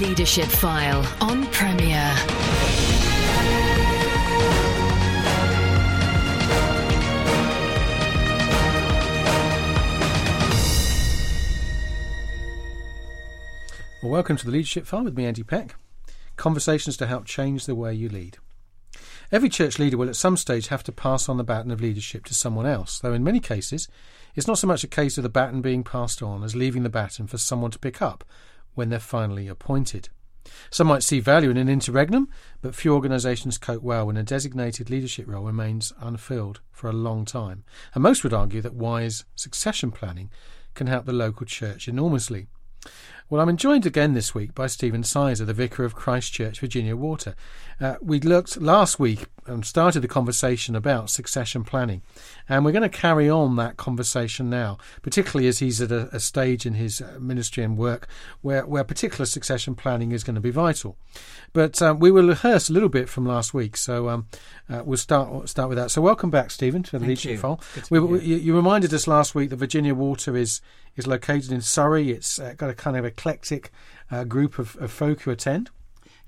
Leadership File on Premier. Well, welcome to the Leadership File with me, Andy Peck. Conversations to help change the way you lead. Every church leader will at some stage have to pass on the baton of leadership to someone else, though in many cases it's not so much a case of the baton being passed on as leaving the baton for someone to pick up when they're finally appointed. Some might see value in an interregnum, but few organisations cope well when a designated leadership role remains unfilled for a long time. And most would argue that wise succession planning can help the local church enormously. Well, I'm joined again this week by Stephen Sizer, the Vicar of Christ Church, Virginia Water. Uh, we looked last week and started the conversation about succession planning, and we're going to carry on that conversation now, particularly as he's at a, a stage in his uh, ministry and work where, where particular succession planning is going to be vital. But um, we will rehearse a little bit from last week, so um, uh, we'll start start with that. So, welcome back, Stephen, to the Leadership File. We, we, you reminded us last week that Virginia Water is is located in Surrey. It's uh, got a kind of eclectic uh, group of, of folk who attend.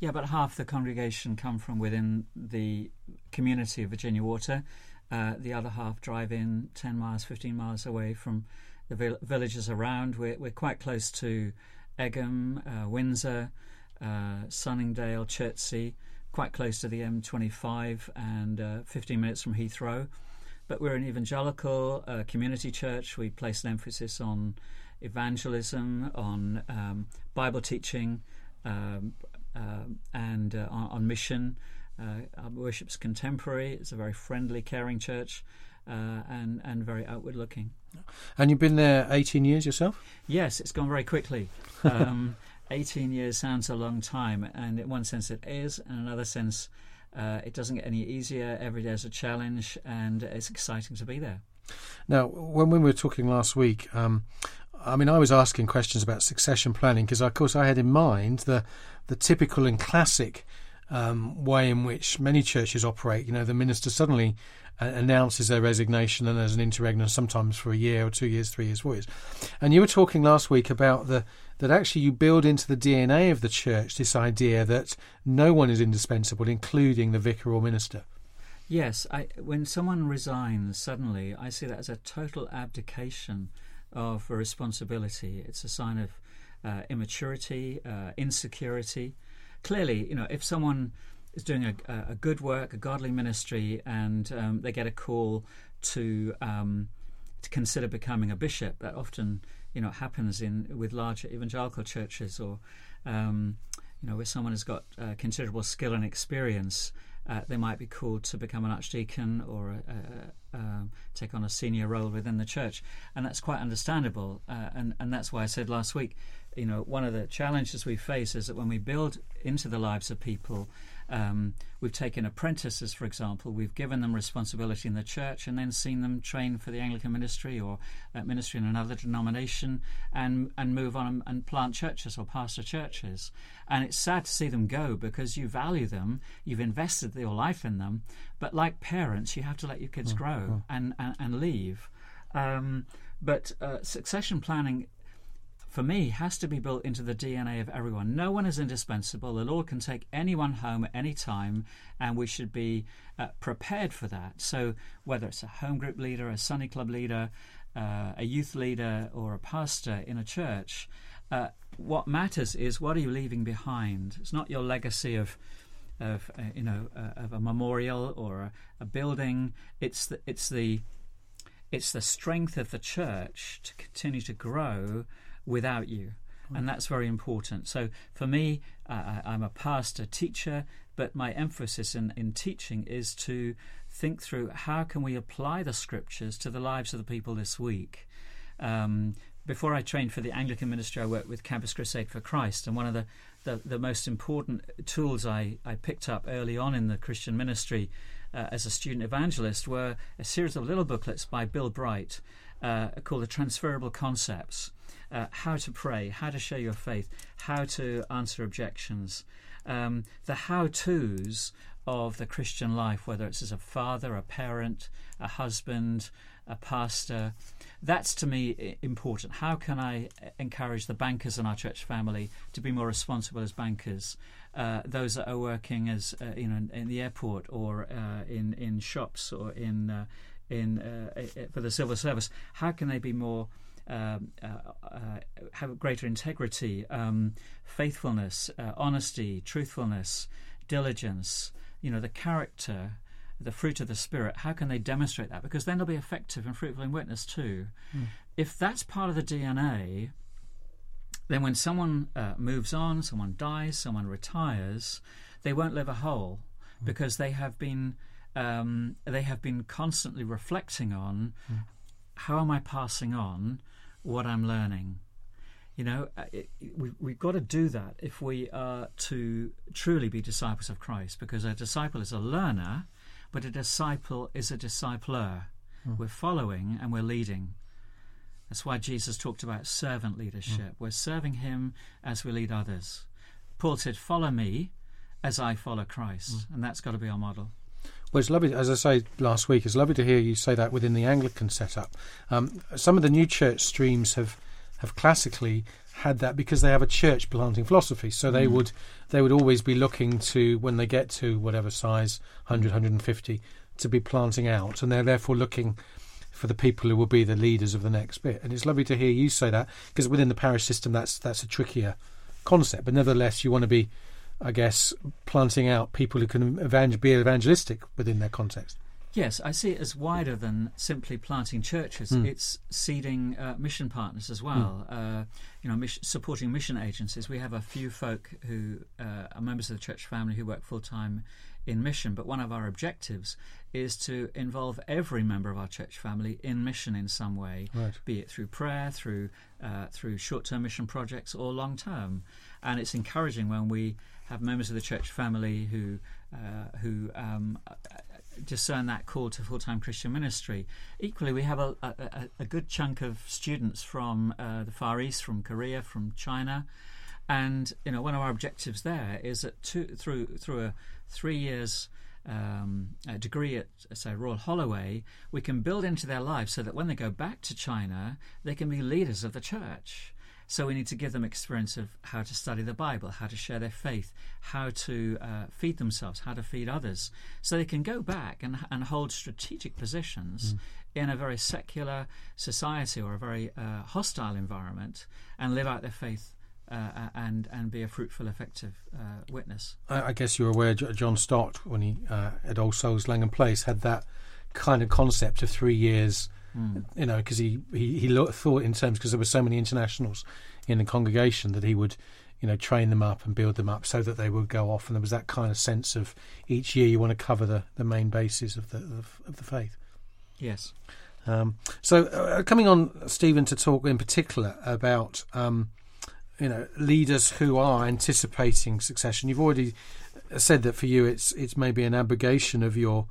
Yeah, but half the congregation come from within the community of Virginia Water. Uh, the other half drive in 10 miles, 15 miles away from the vill- villages around. We're, we're quite close to Egham, uh, Windsor, uh, Sunningdale, Chertsey, quite close to the M25 and uh, 15 minutes from Heathrow. But we're an evangelical uh, community church. We place an emphasis on evangelism, on um, Bible teaching, um, uh, and uh, on, on, mission. Uh, our worship's contemporary. It's a very friendly, caring church, uh, and and very outward looking. And you've been there 18 years yourself? Yes, it's gone very quickly. Um, 18 years sounds a long time, and in one sense it is, and in another sense uh, it doesn't get any easier. Every day is a challenge, and it's exciting to be there. Now, when we were talking last week, um, I mean, I was asking questions about succession planning because, of course, I had in mind the the typical and classic um, way in which many churches operate. You know, the minister suddenly uh, announces their resignation and there's an interregnum, sometimes for a year or two years, three years, four years. And you were talking last week about the that actually you build into the DNA of the church this idea that no one is indispensable, including the vicar or minister. Yes, I, when someone resigns suddenly, I see that as a total abdication of a responsibility. It's a sign of uh, immaturity, uh, insecurity. Clearly, you know, if someone is doing a, a good work, a godly ministry, and um, they get a call to um, to consider becoming a bishop, that often you know happens in with larger evangelical churches or um, you know where someone has got uh, considerable skill and experience. Uh, they might be called to become an archdeacon or a, a, a, take on a senior role within the church, and that's quite understandable. Uh, and and that's why I said last week, you know, one of the challenges we face is that when we build into the lives of people um, we've taken apprentices, for example, we've given them responsibility in the church and then seen them train for the Anglican ministry or uh, ministry in another denomination and, and move on and plant churches or pastor churches. And it's sad to see them go because you value them, you've invested your life in them, but like parents, you have to let your kids mm, grow mm. And, and, and, leave. Um, but uh, succession planning for me, has to be built into the DNA of everyone. No one is indispensable. The Lord can take anyone home at any time, and we should be uh, prepared for that. So, whether it's a home group leader, a Sunday club leader, uh, a youth leader, or a pastor in a church, uh, what matters is what are you leaving behind? It's not your legacy of of uh, you know uh, of a memorial or a, a, building. It's the it's the it's the strength of the church to continue to grow without you. And that's very important. So for me, uh, I'm a pastor, teacher, but my emphasis in, in teaching is to think through how can we apply the scriptures to the lives of the people this week. Um, before I trained for the Anglican ministry, I worked with Campus Crusade for Christ, and one of the, the, the most important tools I, I picked up early on in the Christian ministry uh, as a student evangelist were a series of little booklets by Bill Bright uh, called The Transferable Concepts uh, how to pray, how to share your faith, how to answer objections, um, the how to's of the Christian life, whether it's as a father, a parent, a husband, a pastor. That's to me important. How can I uh, encourage the bankers in our church family to be more responsible as bankers? Uh, those that are working as uh, you know in, in the airport or uh, in in shops or in uh, in uh, for the civil service. How can they be more um, uh, uh, have greater integrity, um, faithfulness, uh, honesty, truthfulness, diligence? You know the character the fruit of the Spirit, how can they demonstrate that? Because then they'll be effective and fruitful in witness too. If that's part of the DNA, then when someone uh, moves on, someone dies, someone retires, they won't live a hole because they have been um, they have been constantly reflecting on how am I passing on what I'm learning. You know, uh, it, we, we've got to do that if we are to truly be disciples of Christ, because a disciple is a learner, but a disciple is a discipler. Hmm. We're following and we're leading. That's why Jesus talked about servant leadership. Hmm. We're serving Him as we lead others. Paul said, Follow me as I follow Christ. Hmm. And that's got to be our model. Well, it's lovely, as I say last week, it's lovely to hear you say that within the Anglican setup. Um, some of the new church streams have have classically had that because they have a church planting philosophy. So they would they would always be looking to when they get to whatever size 100, 150 to be planting out, and they're therefore looking for the people who will be the leaders of the next bit. And it's lovely to hear you say that because within the parish system, that's that's a trickier concept. But nevertheless, you want to be, I guess, planting out people who can evangel- be evangelistic within their context. Yes, I see it as wider than simply planting churches. It's seeding uh, mission partners as well. Uh, you know, mis- supporting mission agencies. We have a few folk who uh, are members of the church family who work full time in mission. But one of our objectives is to involve every member of our church family in mission in some way, Right. be it through prayer, through uh, through short term mission projects, or long term. And it's encouraging when we have members of the church family who uh, who um, discern that call to full-time Christian ministry. Equally, we have a, a, a- a good chunk of students from uh, the Far East, from Korea, from China, and you know one of our objectives there is that two, through through a three years. Um, a degree at say Royal Holloway, we can build into their lives so that when they go back to China, they can be leaders of the church. So we need to give them experience of how to study the Bible, how to share their faith, how to uh, feed themselves, how to feed others, so they can go back and, and hold strategic positions in a very secular society or a very uh, hostile environment and live out their faith uh, and and be a fruitful, effective uh, witness. I, I guess you're aware, John Stott, when he uh, at All Souls Langham Place, had that kind of concept of three years. You know, because he he, he lo- thought in terms because there were so many internationals in the congregation that he would, you know, train them up and build them up so that they would go off, and there was that kind of sense of each year you want to cover the, the main bases of the of, of the faith. Yes. Um, so, uh, coming on, Stephen, to talk in particular about um, you know leaders who are anticipating succession. You've already said that for you, it's it's maybe an abrogation of your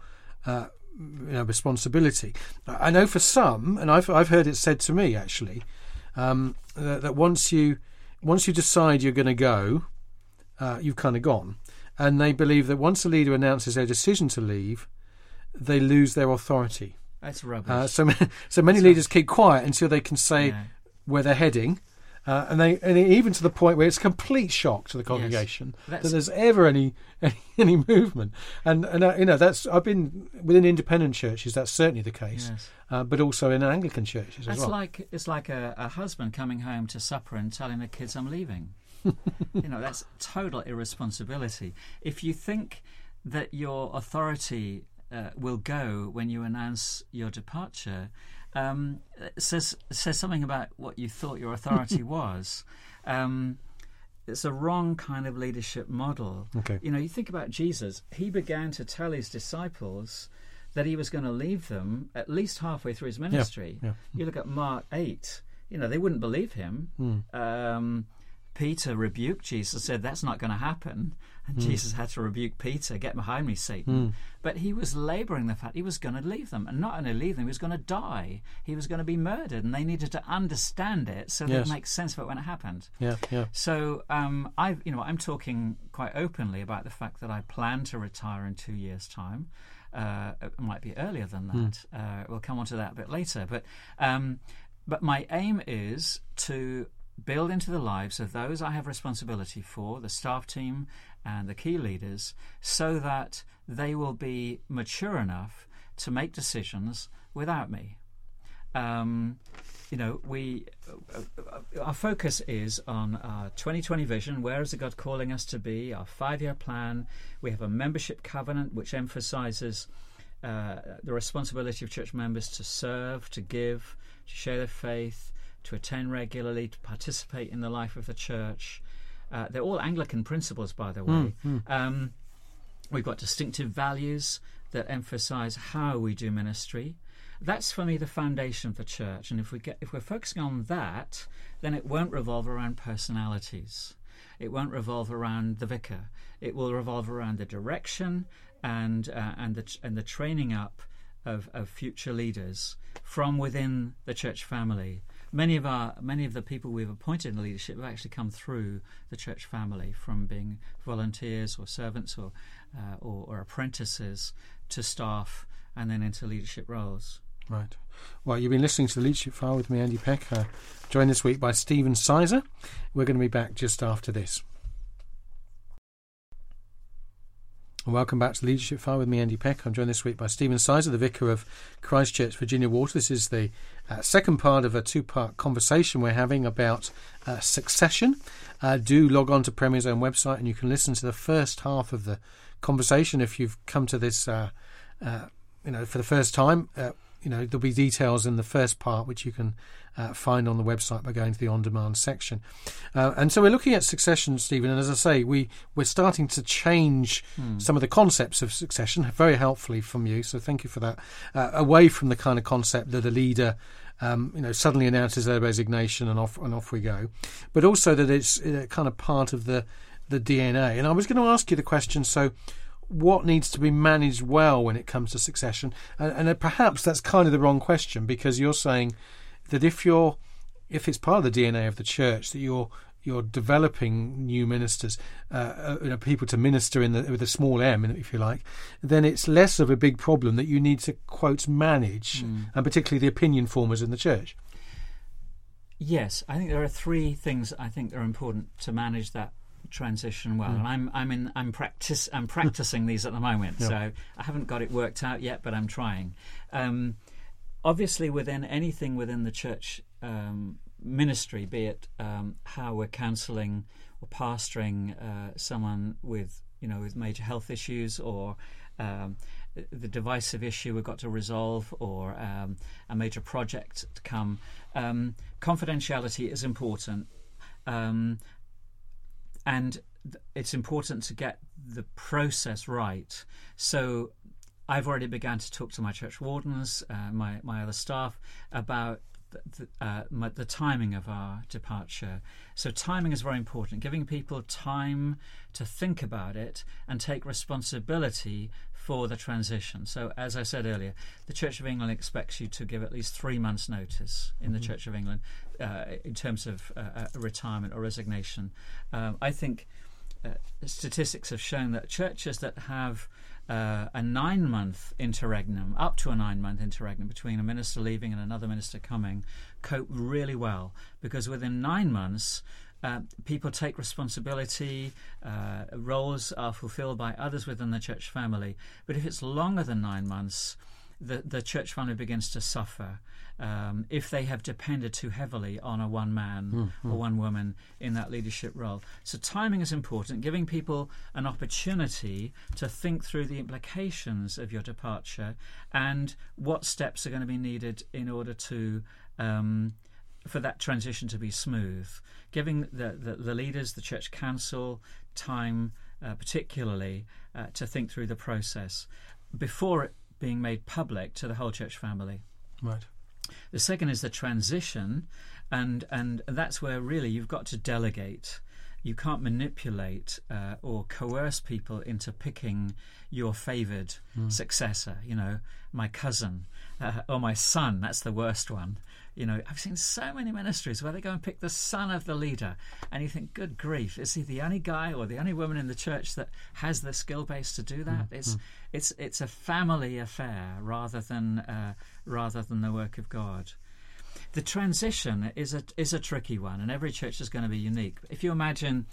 uh, you know responsibility. I know for some, and I've I've heard it said to me actually um, that, that once you once you decide you're going to go, uh, you've kind of gone, and they believe that once a leader announces their decision to leave, they lose their authority. That's rubbish. Uh, so, so many leaders keep quiet until they can say Yeah. where they're heading, uh, and they and even to the point where it's a complete shock to the congregation that there's ever any any, any movement. And and uh, you know that's I've been within independent churches. That's certainly the case, Yes. uh, but also in Anglican churches as That's well. like it's like a, a husband coming home to supper and telling the kids I'm leaving. you know, that's total irresponsibility. If you think that your authority uh, will go when you announce your departure, um, says says something about what you thought your authority was. Um, it's a wrong kind of leadership model. Okay. You know, you think about Jesus. He began to tell his disciples that he was going to leave them at least halfway through his ministry. yeah. You look at Mark 8, you know, they wouldn't believe him. Hmm. Um, Peter rebuked Jesus, said, That's not going to happen. And Hmm. Jesus had to rebuke Peter, Get behind me, Satan. But he was labouring the fact he was going to leave them. And not only leave them, he was going to die. He was going to be murdered. And they needed to understand it so that Yes. it makes sense of it when it happened. Yeah, yeah. So um, I've, you know, I'm talking quite openly about the fact that I plan to retire in two years' time. Uh, it might be earlier than that. Uh, we'll come on to that a bit later. But um, but my aim is to build into the lives of those I have responsibility for, the staff team and the key leaders, so that they will be mature enough to make decisions without me. Um, you know, we uh, our focus is on our 2020 vision. Where is God calling us to be? Our five-year plan. We have a membership covenant which emphasizes uh, the responsibility of church members to serve, to give, to share their faith, to attend regularly, to participate in the life of the church. Uh, they're all Anglican principles, by the way. Um, we've got distinctive values that emphasize how we do ministry. That's for me the foundation of the church, and if we get if we're focusing on that, then it won't revolve around personalities. It won't revolve around the vicar. It will revolve around the direction and uh, and the and the training up of, of future leaders from within the church family. Many of our many of the people we've appointed in leadership have actually come through the church family, from being volunteers or servants or uh, or, or apprentices to staff, and then into leadership roles. Right. Well, you've been listening to the Leadership File with me, Andy Peck, uh, joined this week by Stephen Sizer. We're going to be back just after this. And welcome back to Leadership File with me, Andy Peck. I'm joined this week by Stephen Sizer, the Vicar of Christchurch, Virginia Water. This is the uh, second part of a two part conversation we're having about uh, succession. Uh, do log on to Premier's own website and you can listen to the first half of the conversation if you've come to this, uh, uh, you know, for the first time. You know, there'll be details in the first part which you can uh, find on the website by going to the on-demand section. Uh, and so we're looking at succession, Stephen. And as I say, we we're starting to change some of the concepts of succession very helpfully from you. So thank you for that. Uh, away from the kind of concept that a leader. Um, you know, suddenly announces their resignation and off and off we go, but also that it's uh, kind of part of the the DNA. And I was going to ask you the question. So, what needs to be managed well when it comes to succession? And, and uh, perhaps that's kind of the wrong question because you're saying that if you're if it's part of the DNA of the church that you're you're developing new ministers, uh, uh, you know, people to minister in the, with a small m, if you like, then it's less of a big problem that you need to quote manage, and particularly the opinion formers in the church. Yes, I think there are three things I think are important to manage that transition well. And I'm I'm in I'm practice I'm practicing these at the moment. Yeah. So I haven't got it worked out yet, but I'm trying. Um, obviously, within anything within the church um, ministry, be it um, how we're counselling or pastoring uh, someone with you know with major health issues or um, the divisive issue we've got to resolve or um, a major project to come. Um, confidentiality is important, um, and it's important to get the process right. So I've already begun to talk to my church wardens, uh, my my other staff about the, uh, my, the timing of our departure. So timing is very important. Giving people time to think about it and take responsibility for the transition. So as I said earlier, the Church of England expects you to give at least three months' notice in the Church of England uh, in terms of uh, uh, retirement or resignation. Um, I think uh, statistics have shown that churches that have uh, a nine month interregnum, up to a nine month interregnum between a minister leaving and another minister coming, cope really well because within nine months, uh, people take responsibility, uh, roles are fulfilled by others within the church family. But if it's longer than nine months, the, the church family begins to suffer um, if they have depended too heavily on a one man or one woman in that leadership role. So, timing is important, giving people an opportunity to think through the implications of your departure and what steps are going to be needed in order to. Um, for that transition to be smooth, giving the, the, the leaders, the church council, time uh, particularly uh, to think through the process before it being made public to the whole church family. Right. The second is the transition, and and that's where really you've got to delegate. You can't manipulate uh, or coerce people into picking your favoured successor. You know, my cousin uh, or my son. That's the worst one. You know, I've seen so many ministries where they go and pick the son of the leader, and you think, "Good grief, is he the only guy or the only woman in the church that has the skill base to do that?" It's it's it's a family affair rather than uh, rather than the work of God. The transition is a is a tricky one, and every church is going to be unique. If you imagine,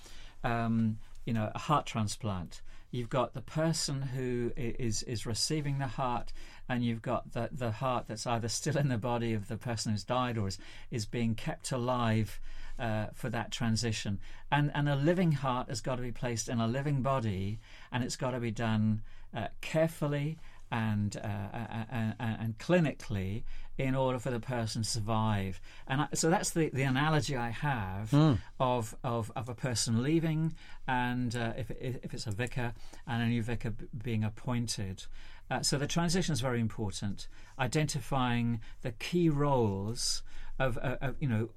um, you know, a heart transplant, you've got the person who is is receiving the heart, and you've got the the heart that's either still in the body of the person who's died or is is being kept alive. Uh, for that transition, and and a living heart has got to be placed in a living body, and it's got to be done uh, carefully and uh, and, and clinically in order for the person to survive. And I, so that's the, the analogy I have of, of of a person leaving, and uh, if if it's a vicar and a new vicar b- being appointed. Uh, so the transition is very important. Identifying the key roles of, uh, of you know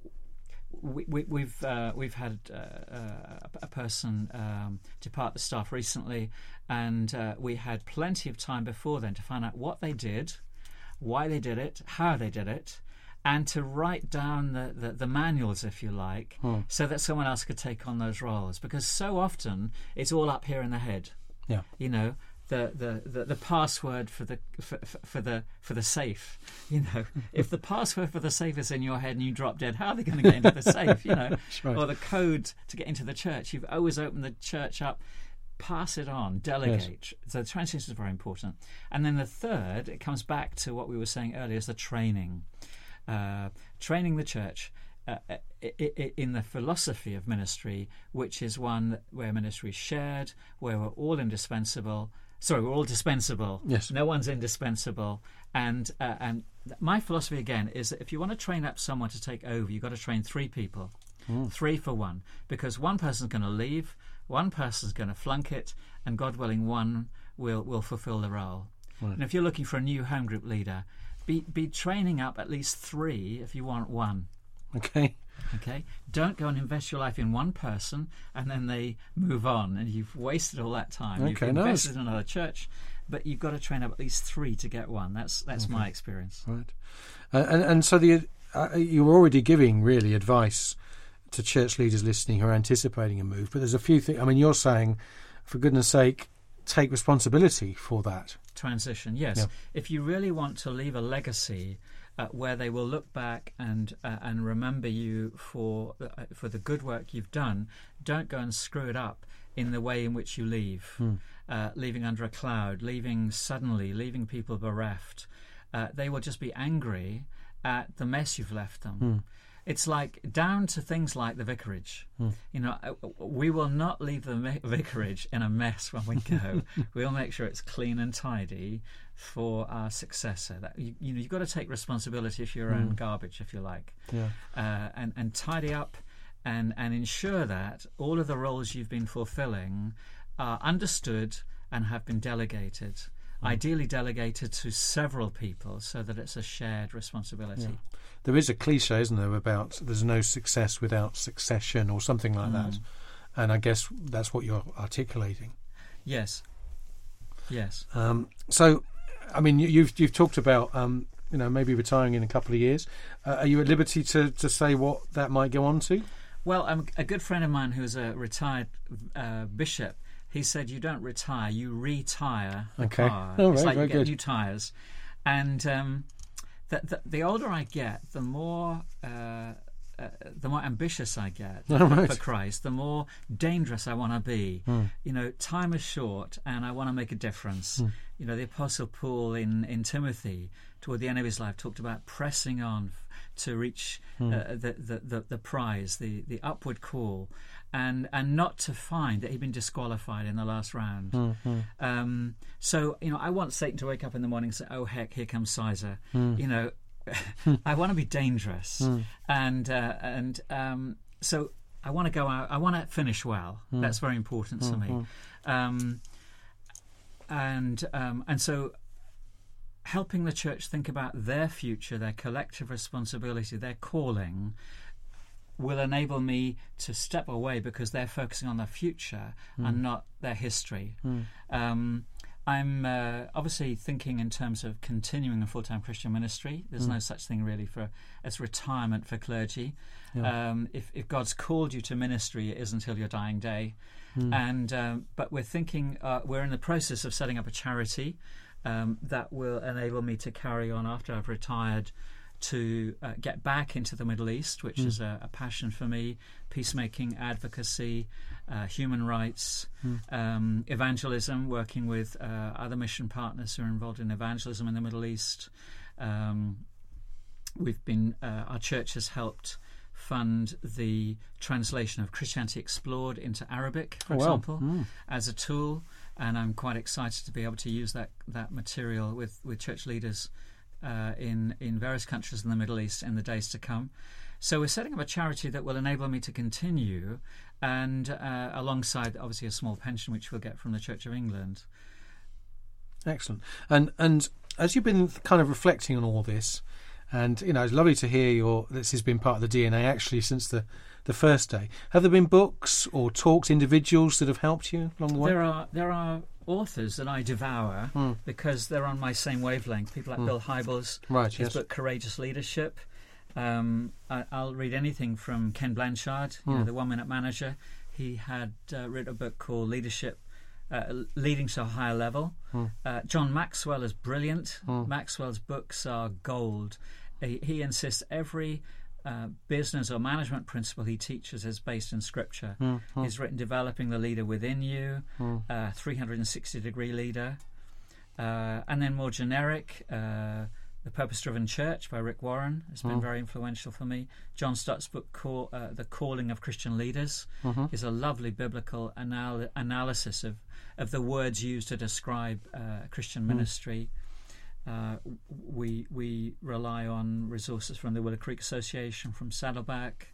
we, we, we've uh, we've had uh, uh, a person um, depart the staff recently, and uh, we had plenty of time before then to find out what they did, why they did it, how they did it, and to write down the, the, the manuals, if you like, so that someone else could take on those roles. Because so often it's all up here in the head Yeah. you know the, the, the, the password for the for, for the for the safe you know. If the password for the safe is in your head and you drop dead how are they going to get into the safe you know? Right. or the code to get into the church. You've always opened the church up pass it on delegate. So the transition is very important. And then the third it comes back to what we were saying earlier is the training. Uh, training the church uh, i- in the philosophy of ministry, which is one where ministry is shared, where we're all indispensable. Sorry, we're all dispensable. Yes. No one's indispensable. And uh, and my philosophy again is that if you want to train up someone to take over, you've got to train three people, three for one, because one person's going to leave, one person's going to flunk it, and God willing, one will will fulfil the role. And if you're looking for a new home group leader, be be training up at least three if you want one. Okay. Okay, don't go and invest your life in one person and then they move on, and you've wasted all that time. Okay, you've nice. invested in another church, but you've got to train up at least three to get one. That's that's my experience. Right. Uh, and and so the uh, you were already giving really advice to church leaders listening who are anticipating a move, but there's a few things. I mean, you're saying, for goodness' sake, take responsibility for that. Transition, yes. Yeah. If you really want to leave a legacy uh, where they will look back and uh, and remember you for uh, for the good work you've done, don't go and screw it up in the way in which you leave, uh, leaving under a cloud, leaving suddenly, leaving people bereft. Uh, they will just be angry at the mess you've left them. It's like down to things like the vicarage. You know, uh, we will not leave the vicarage in a mess when we go. we'll make sure it's clean and tidy for our successor. That you, you know, you've got to take responsibility for your own garbage, if you like, Yeah. uh, and and tidy up and and ensure that all of the roles you've been fulfilling are understood and have been delegated. Ideally, delegated to several people so that it's a shared responsibility. There is a cliche, isn't there, about there's no success without succession or something like that. And I guess that's what you're articulating. Yes. Yes. Um, so, I mean, you, you've you've talked about um, you know maybe retiring in a couple of years. Uh, are you at liberty to, to say what that might go on to? Well, um, a good friend of mine who's a retired uh, bishop, he said, "You don't retire, you retire the Okay. car. It's right, like very you get good. new tires." And um, the, the, the older I get, the more uh, uh, the more ambitious I get Oh, right. for Christ, the more dangerous I want to be. Hmm. You know, time is short, and I want to make a difference. Hmm. You know, the Apostle Paul in in Timothy, toward the end of his life, talked about pressing on to reach Hmm. uh, the, the, the the prize, the the upward call, and and not to find that he'd been disqualified in the last round. Hmm, Um, so you know, I want Satan to wake up in the morning and say, "Oh heck, here comes Sizer." Hmm. You know, I want to be dangerous, and uh, and um, so I want to go out. I want to finish well. That's very important to me. Um, and um, and so helping the church think about their future, their collective responsibility, their calling, will enable me to step away because they're focusing on their future and not their history. Um, I'm uh, obviously thinking in terms of continuing a full-time Christian ministry. There's no such thing really for as retirement for clergy. Um, if, if God's called you to ministry, it is until your dying day. And um, but we're thinking uh, we're in the process of setting up a charity um, that will enable me to carry on after I've retired to uh, get back into the Middle East, which is a, a passion for me peacemaking, advocacy, uh, human rights, um, evangelism, working with uh, other mission partners who are involved in evangelism in the Middle East. Um, we've been, uh, our church has helped fund the translation of Christianity Explored into Arabic, for Oh, wow. example, as a tool. And I'm quite excited to be able to use that, that material with, with church leaders uh, in in various countries in the Middle East in the days to come. So we're setting up a charity that will enable me to continue, and uh, alongside obviously a small pension which we'll get from the Church of England. Excellent. And and as you've been kind of reflecting on all this, and you know, it's lovely to hear your this has been part of the DNA actually since the the first day. Have there been books or talks, individuals that have helped you along the way? There are there are authors that I devour because they're on my same wavelength. People like Bill Hybels, Right, his yes. book Courageous Leadership. Um, I, I'll read anything from Ken Blanchard, you know, the One Minute Manager. He had uh, written a book called Leadership. Uh, leading to a higher level. Uh, John Maxwell is brilliant. Maxwell's books are gold. He, he insists every uh, business or management principle he teaches is based in scripture. He's written Developing the Leader Within You, uh, 360 Degree Leader, uh, and then more generic, uh, The Purpose Driven Church by Rick Warren. Has been very influential for me. John Stott's book, call, uh, The Calling of Christian Leaders, is a lovely biblical anal- analysis of, of the words used to describe uh, Christian ministry. Uh, we we rely on resources from the Willow Creek Association, from Saddleback.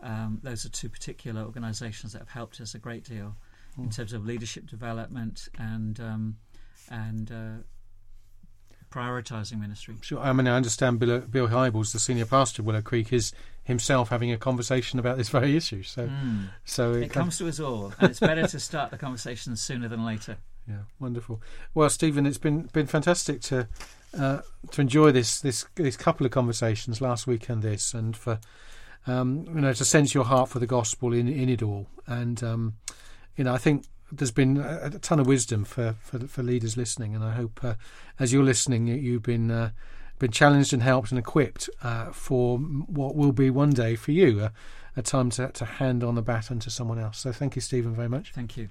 Um, those are two particular organisations that have helped us a great deal in terms of leadership development and um, and uh, prioritising ministry. Sure. I mean, I understand Bill, Bill Hybels, the senior pastor of Willow Creek, is himself having a conversation about this very issue. So, so It comes to us all, and it's better to start the conversation sooner than later. Yeah, wonderful. Well, Stephen, it's been been fantastic to uh, to enjoy this this this couple of conversations last week and this, and for um, you know to sense your heart for the gospel in in it all. And um, you know, I think there's been a, a ton of wisdom for, for for leaders listening, and I hope uh, as you're listening, you've been. Uh, been challenged and helped and equipped uh, for what will be one day for you a, a time to, to hand on the baton to someone else. So thank you, Stephen, very much. Thank you.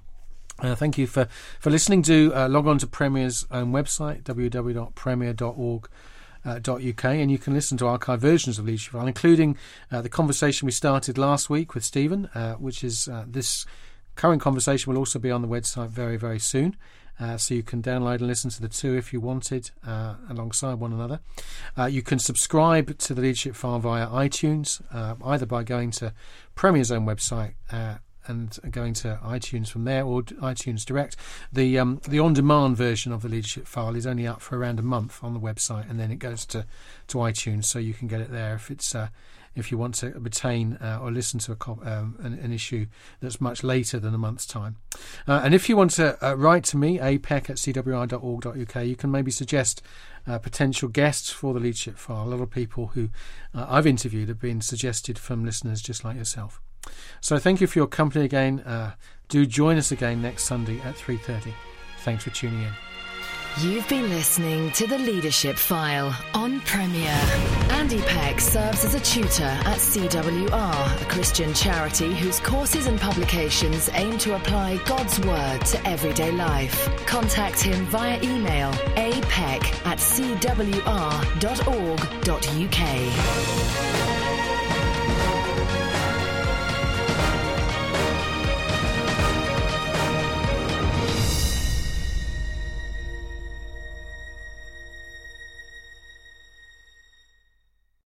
Uh, thank you for, for listening. Do uh, log on to Premier's own website, www.premier.org.uk, and you can listen to archive versions of Leadership File, including uh, the conversation we started last week with Stephen, uh, which is uh, this current conversation will also be on the website very, very soon. Uh, so you can download and listen to the two if you wanted uh, alongside one another. Uh, you can subscribe to the Leadership File via iTunes, uh, either by going to Premier's own website uh, and going to iTunes from there or iTunes Direct. The um, the on-demand version of the Leadership File is only up for around a month on the website, and then it goes to, to iTunes, so you can get it there if it's uh, if you want to retain uh, or listen to a co- um, an, an issue that's much later than a month's time. Uh, and if you want to uh, write to me, apeck at cwr.org.uk, you can maybe suggest uh, potential guests for the Leadership File. A lot of people who uh, I've interviewed have been suggested from listeners just like yourself. So thank you for your company again. Uh, do join us again next Sunday at 3.30. Thanks for tuning in. You've been listening to The Leadership File on Premier. Andy Peck serves as a tutor at CWR, a Christian charity whose courses and publications aim to apply God's Word to everyday life. Contact him via email apeck at cwr.org.uk.